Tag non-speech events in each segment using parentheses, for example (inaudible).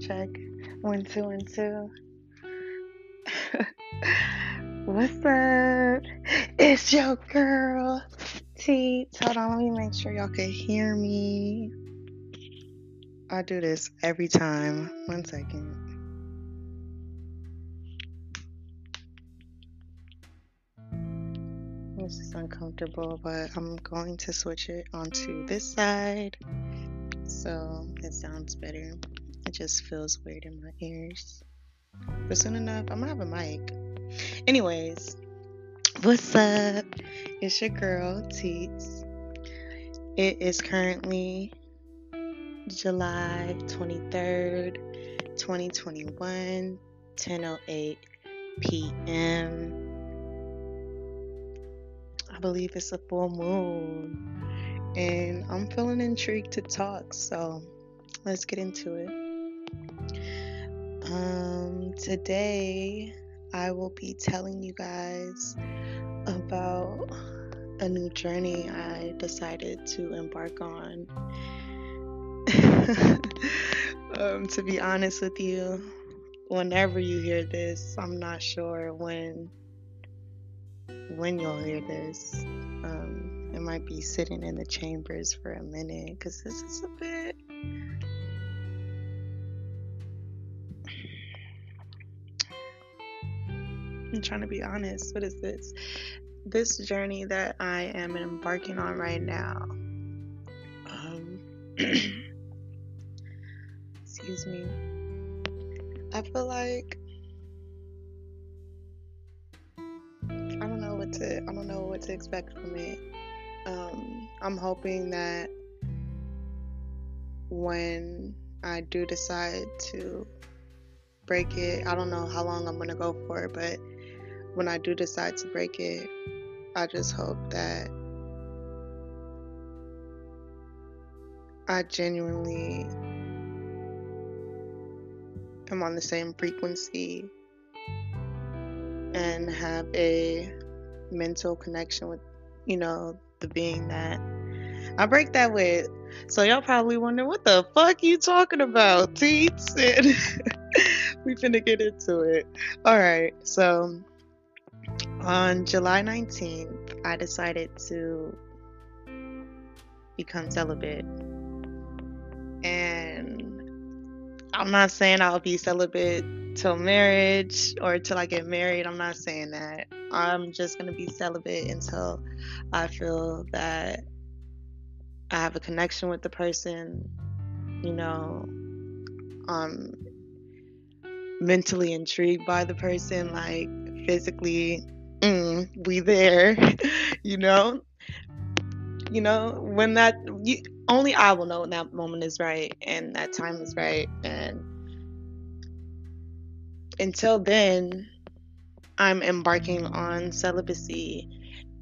check. One, two, one, two. (laughs) What's up? It's your girl, Teets. Hold on, let me make sure y'all can hear me. I do this every time. One second. This is uncomfortable, but I'm going to switch it onto this side so it sounds better. It just feels weird in my ears. But soon enough, I'm gonna have a mic. Anyways, what's up? It's your girl, Teets. It is currently July 23rd, 2021, 10:08 p.m. I believe it's a full moon, and I'm feeling intrigued to talk. So let's get into it. Um, today I will be telling you guys about a new journey I decided to embark on. (laughs) um, to be honest with you, whenever you hear this, I'm not sure when when you'll hear this. Um, it might be sitting in the chambers for a minute because this is a bit. Trying to be honest. What is this? This journey that I am embarking on right now. Um, (clears throat) excuse me. I feel like I don't know what to I don't know what to expect from it. Um, I'm hoping that when I do decide to break it, I don't know how long I'm gonna go for, but when I do decide to break it, I just hope that I genuinely am on the same frequency and have a mental connection with, you know, the being that I break that with. So y'all probably wonder what the fuck you talking about, teats? (laughs) we finna get into it. All right, so on July 19th, I decided to become celibate. And I'm not saying I'll be celibate till marriage or till I get married. I'm not saying that. I'm just going to be celibate until I feel that I have a connection with the person, you know, I'm mentally intrigued by the person, like physically mm, we there, (laughs) you know. You know, when that you, only I will know when that moment is right and that time is right. And until then, I'm embarking on celibacy,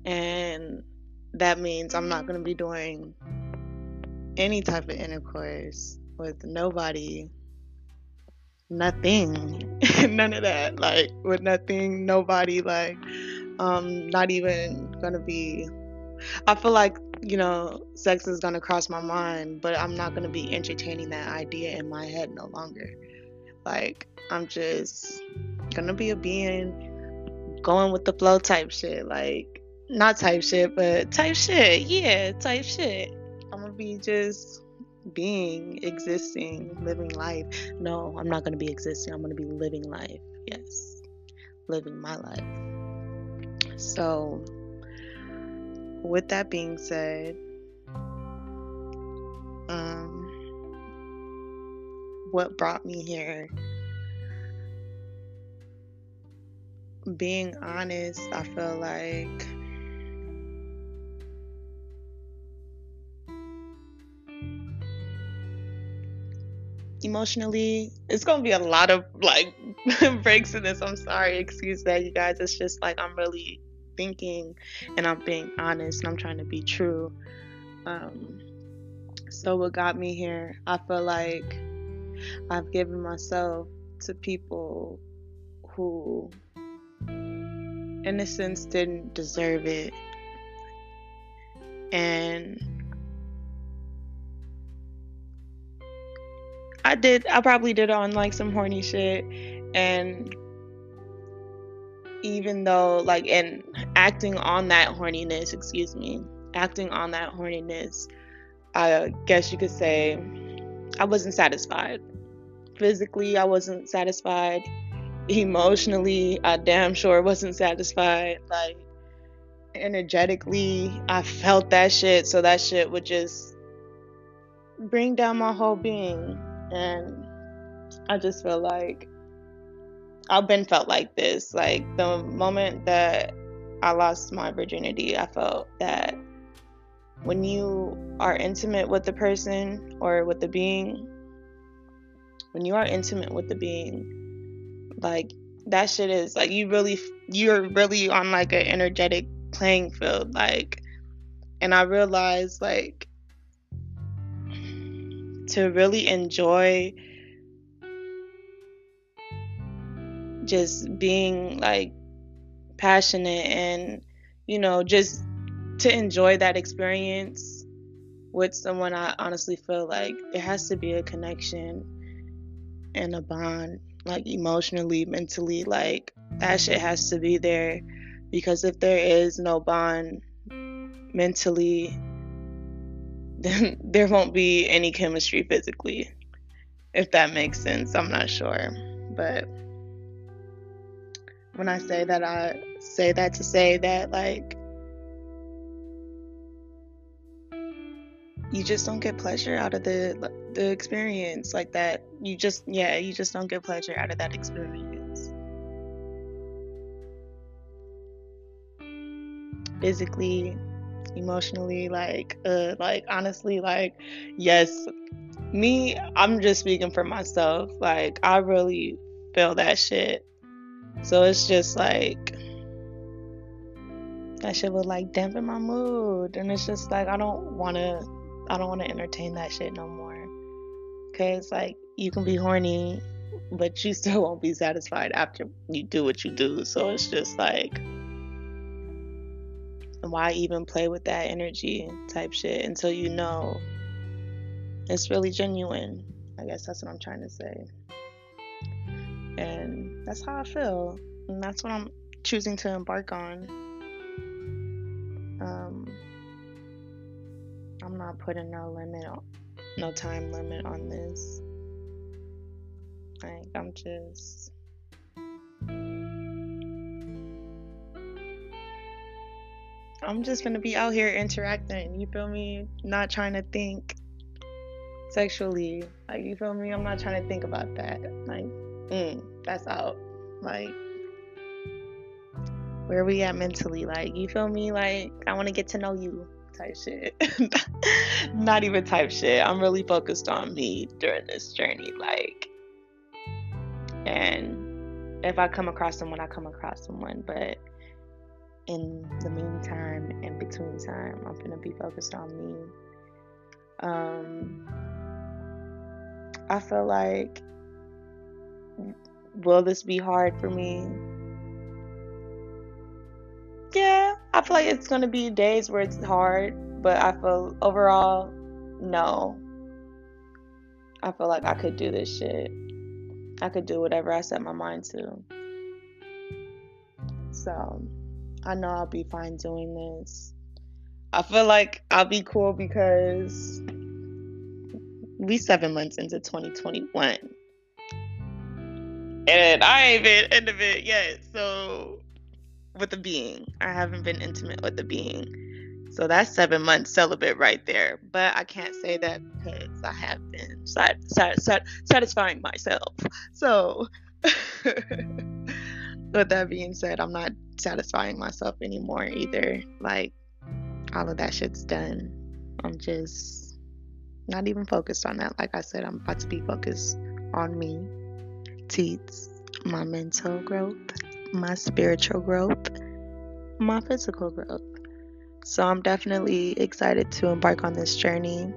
and that means I'm not going to be doing any type of intercourse with nobody, nothing, (laughs) none of that. Like, with nothing, nobody, like, um, not even to be. I feel like, you know, sex is to cross my mind, but I'm not to be entertaining that idea in my head no longer. Like, I'm just gonna be a being going with the flow type shit. Like, not type shit, but type shit. Yeah, type shit. I'm gonna be just being, existing, living life. No, I'm not gonna be existing. I'm gonna be living life. Yes, living my life. So, with that being said, um, what brought me here. Being honest, I feel like emotionally it's gonna be a lot of like (laughs) breaks in this. I'm sorry excuse that you guys. It's just like i'm really thinking and i'm being honest and i'm trying to be true. Um so what got me here i feel like I've given myself to people who, in a sense, didn't deserve it. And I did. I probably did on like some horny shit, and even though like and acting on that horniness, excuse me, acting on that horniness, I guess you could say I wasn't satisfied. Physically, I wasn't satisfied. Emotionally, I damn sure wasn't satisfied. Like energetically, I felt that shit, so that shit would just bring down my whole being. And I just feel like I've been felt like this. Like the moment that I lost my virginity, I felt that when you are intimate with the person or with the being, when you are intimate with the being, like that shit is like you really, you're really on like an energetic playing field. Like, and I realized like to really enjoy just being like passionate and you know just to enjoy that experience with someone i honestly feel like there has to be a connection and a bond like emotionally mentally like that shit has to be there because if there is no bond mentally then (laughs) there won't be any chemistry physically if that makes sense i'm not sure but when I say that, I say that to say that, like, you just don't get pleasure out of the the experience like that. You just, yeah, you just don't get pleasure out of that experience. Physically, emotionally, like, uh, like honestly, like, yes, me, I'm just speaking for myself. Like, I really feel that shit so it's just like that shit would like dampen my mood. And it's just like I don't wanna I don't wanna entertain that shit no more. Cause like you can be horny, but you (laughs) still won't be satisfied after you do what you do. So it's just like why even play with that energy type shit until you know it's really genuine. I guess that's what I'm trying to say. And that's how I feel. And that's what I'm choosing to embark on. Um, I'm not putting no limit, on, no time limit on this. Like, I'm just. I'm just gonna be out here interacting. You feel me? Not trying to think sexually. Like, you feel me? I'm not trying to think about that. Like, mm, that's out. Like, where we at mentally? Like, you feel me? Like, I want to get to know you type shit. (laughs) Not even type shit. I'm really focused on me during this journey. Like, and if I come across someone, I come across someone. But in the meantime, and between time, I'm gonna be focused on me. Um, I feel like will this be hard for me? Yeah, I feel like it's gonna be days where it's hard, but I feel overall, no. I feel like I could do this shit. I could do whatever I set my mind to. So, I know I'll be fine doing this. I feel like I'll be cool because we seven months into 2021 and I ain't been intimate yet. So with the being, I haven't been intimate with the being. So that's seven months celibate right there. But I can't say that because I have been sat- sat- sat- satisfying myself. So (laughs) with that being said, I'm not satisfying myself anymore either. Like all of that shit's done. I'm just not even focused on that. Like I said, I'm about to be focused on me teats, my mental growth, my spiritual growth, my physical growth. So I'm definitely excited to embark on this journey.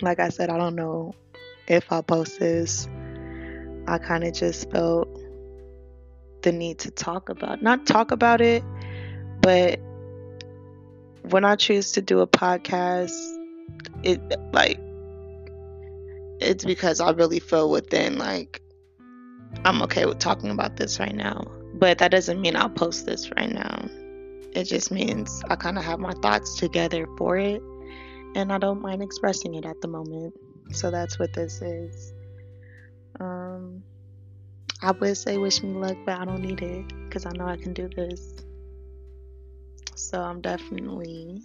Like I said, I don't know if I'll post this. I kind of just felt the need to talk about not talk about it, but when I choose to do a podcast, it like it's because I really feel within like I'm okay with talking about this right now. But that doesn't mean I'll post this right now. It just means I kind of have my thoughts together for it and I don't mind expressing it at the moment. So that's what this is. Um, I would say wish me luck, but I don't need it because I know I can do this. So I'm definitely,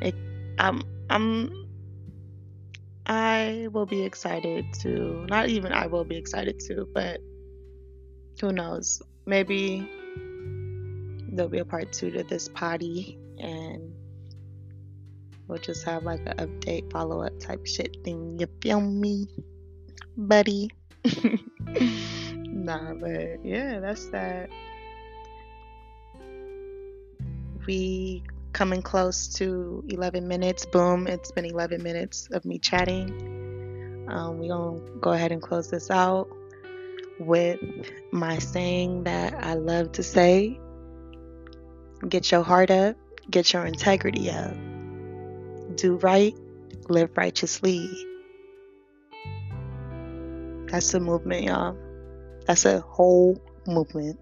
it, I'm, I'm, I will be excited to, not even I will be excited to, but who knows? Maybe there'll be a part two to this potty and we'll just have like an update, follow up type shit thing. You feel me, buddy? (laughs) nah, but yeah, that's that. We coming close to 11 minutes. Boom, it's been 11 minutes of me chatting. Um, we gonna go ahead and close this out with my saying that I love to say get your heart up, get your integrity up do right, live righteously. That's a movement, y'all. That's a whole movement.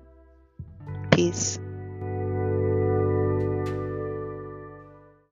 Peace.